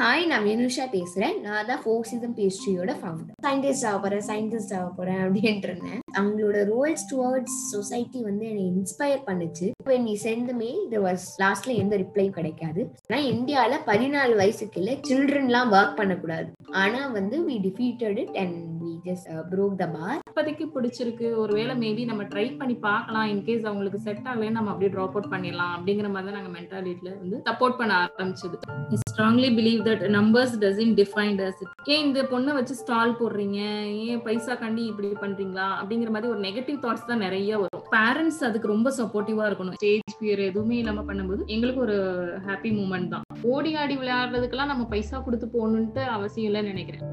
Hi நான் வினுஷா பேசுறேன். நான் தான் ஃபோக்சிசம் பேஸ்ட்ரியோட ஃபவுண்டர் சயின்டிஸ்ட் ஆக போறேன் சயின்டிஸ்ட் ஆக போறேன் அப்படின்ட்டு இருந்தேன். அவங்களோட ரோல்ஸ் டுவர்ட்ஸ் சொசைட்டி வந்து என்னை இன்ஸ்பயர் பண்ணுச்சு. இப்போ நீ send the mail லாஸ்ட்ல எந்த ரிப்ளையும் கிடைக்காது. ஆனால் இந்தியாவில் பதினாலு வயசுக்குள்ள சில்ட்ரன்லாம் ஒர்க் பண்ணக்கூடாது. ஆனால் வந்து we defeated and uh, broke the bar. இப்போதைக்கு பிடிச்சிருக்கு. ஒருவேளை மேபி நம்ம ட்ரை பண்ணி பார்க்கலாம். இன்கேஸ் அவங்களுக்கு செட் ஆகலையே நம்ம அப்படியே ட்ராப் அவுட் பண்ணிடலாம். அப்படிங்கிற மாதிரி தான் நாங்கள் மென்டாலிட்டியில வந்து சப்போர்ட் பண்ண ஆரம்பிச்சது. Strongly believe that numbers doesn't define us ஏன் இந்த பொண்ணை வச்சு ஸ்டால் போடுறீங்க? ஏன் பைசா கண்டி இப்படி பண்றீங்களா? அப்படிங்கிற மாதிரி ஒரு நெகட்டிவ் தாட்ஸ் தான் நிறைய வரும். பேரண்ட்ஸ் அதுக்கு ரொம்ப சப்போர்ட்டிவா இருக்கணும். ஸ்டேஜ் ஃபியர் எதுவுமே இல்லாம பண்ணும்போது எங்களுக்கு ஒரு ஹாப்பி மூமெண்ட் தான். ஓடி ஆடி விளையாடுறதுக்கெல்லாம் நம்ம பைசா கொடுத்து போகணுன்ட்டு அவசியம் இல்லைன்னு நினைக்கிறேன்.